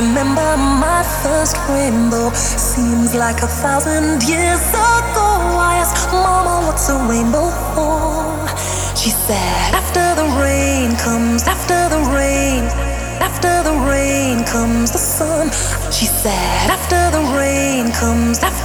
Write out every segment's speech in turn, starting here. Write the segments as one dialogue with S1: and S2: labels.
S1: remember my first rainbow. Seems like a thousand years ago. I asked Mama, what's a rainbow for? She said, After the rain comes, after the rain, after the rain comes the sun. She said, After the rain comes, after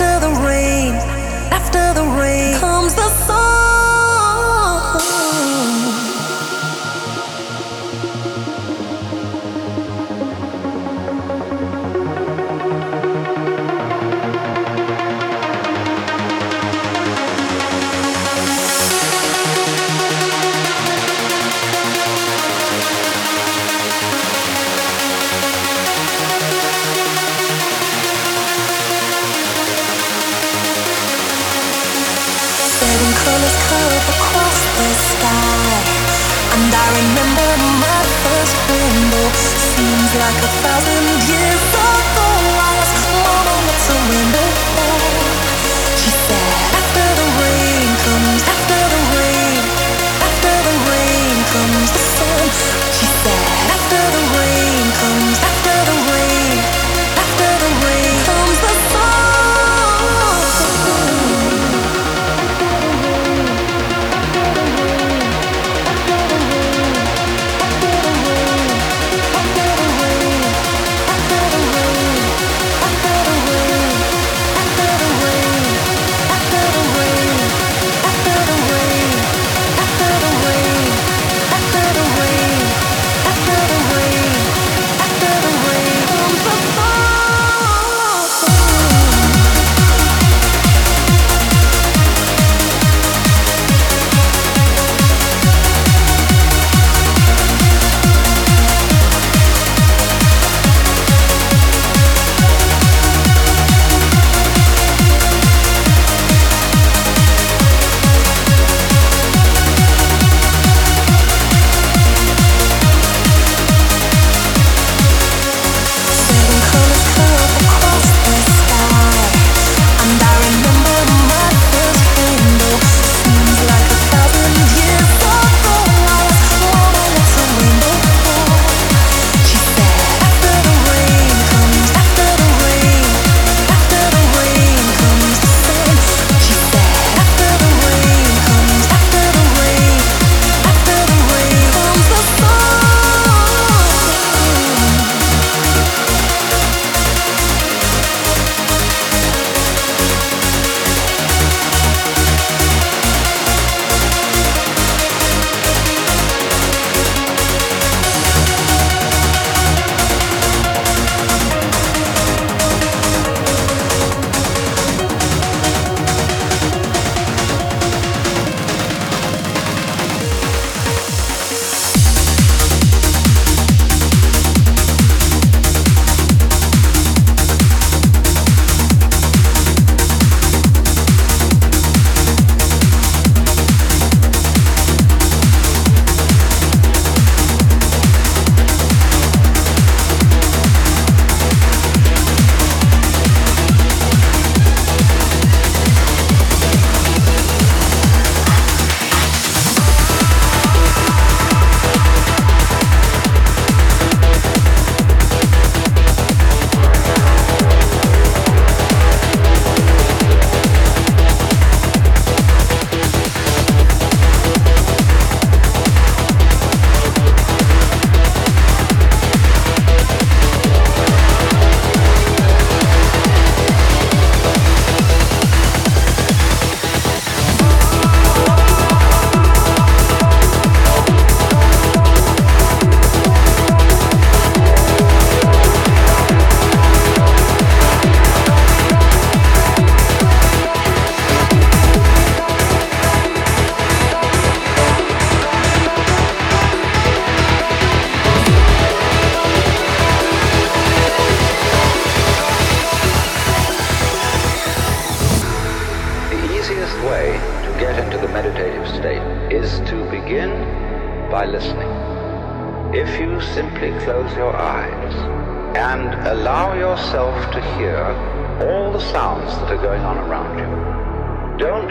S2: are going on around you, don't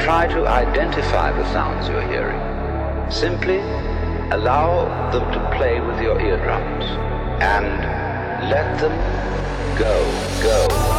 S2: try to identify the sounds you're hearing. Simply allow them to play with your eardrums and let them go, go, go.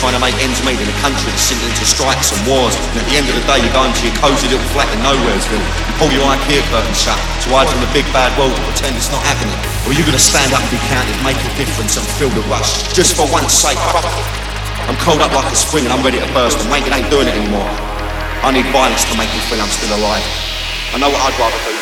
S3: Trying to make ends meet in a country that's sinking into strikes and wars. And at the end of the day, you go into your cosy little flat in Nowheresville and pull your IKEA curtain shut to hide from the big bad world and pretend it's not happening. Or are you going to stand up and be counted, make a difference and feel the rush? Just for once sake, I'm cold up like a spring and I'm ready to burst and Wanking ain't doing it anymore. I need violence to make me feel I'm still alive. I know what I'd rather do,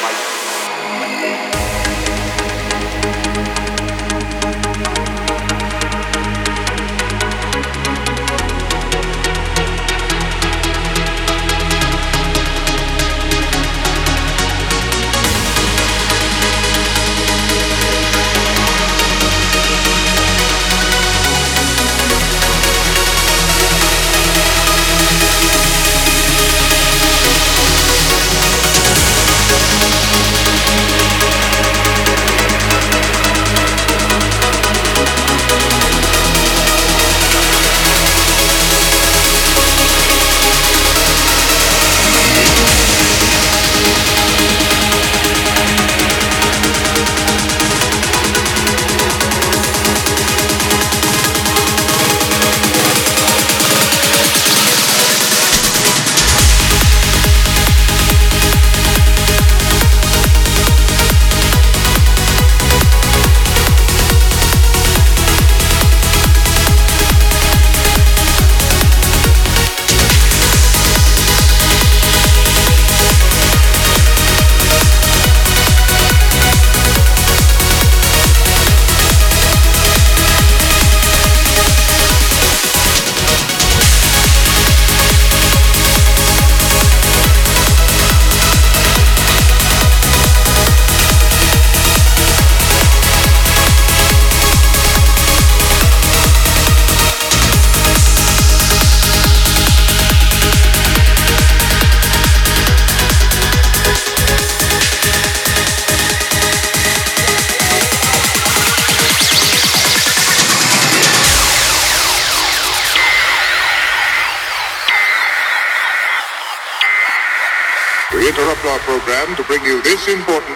S3: mate.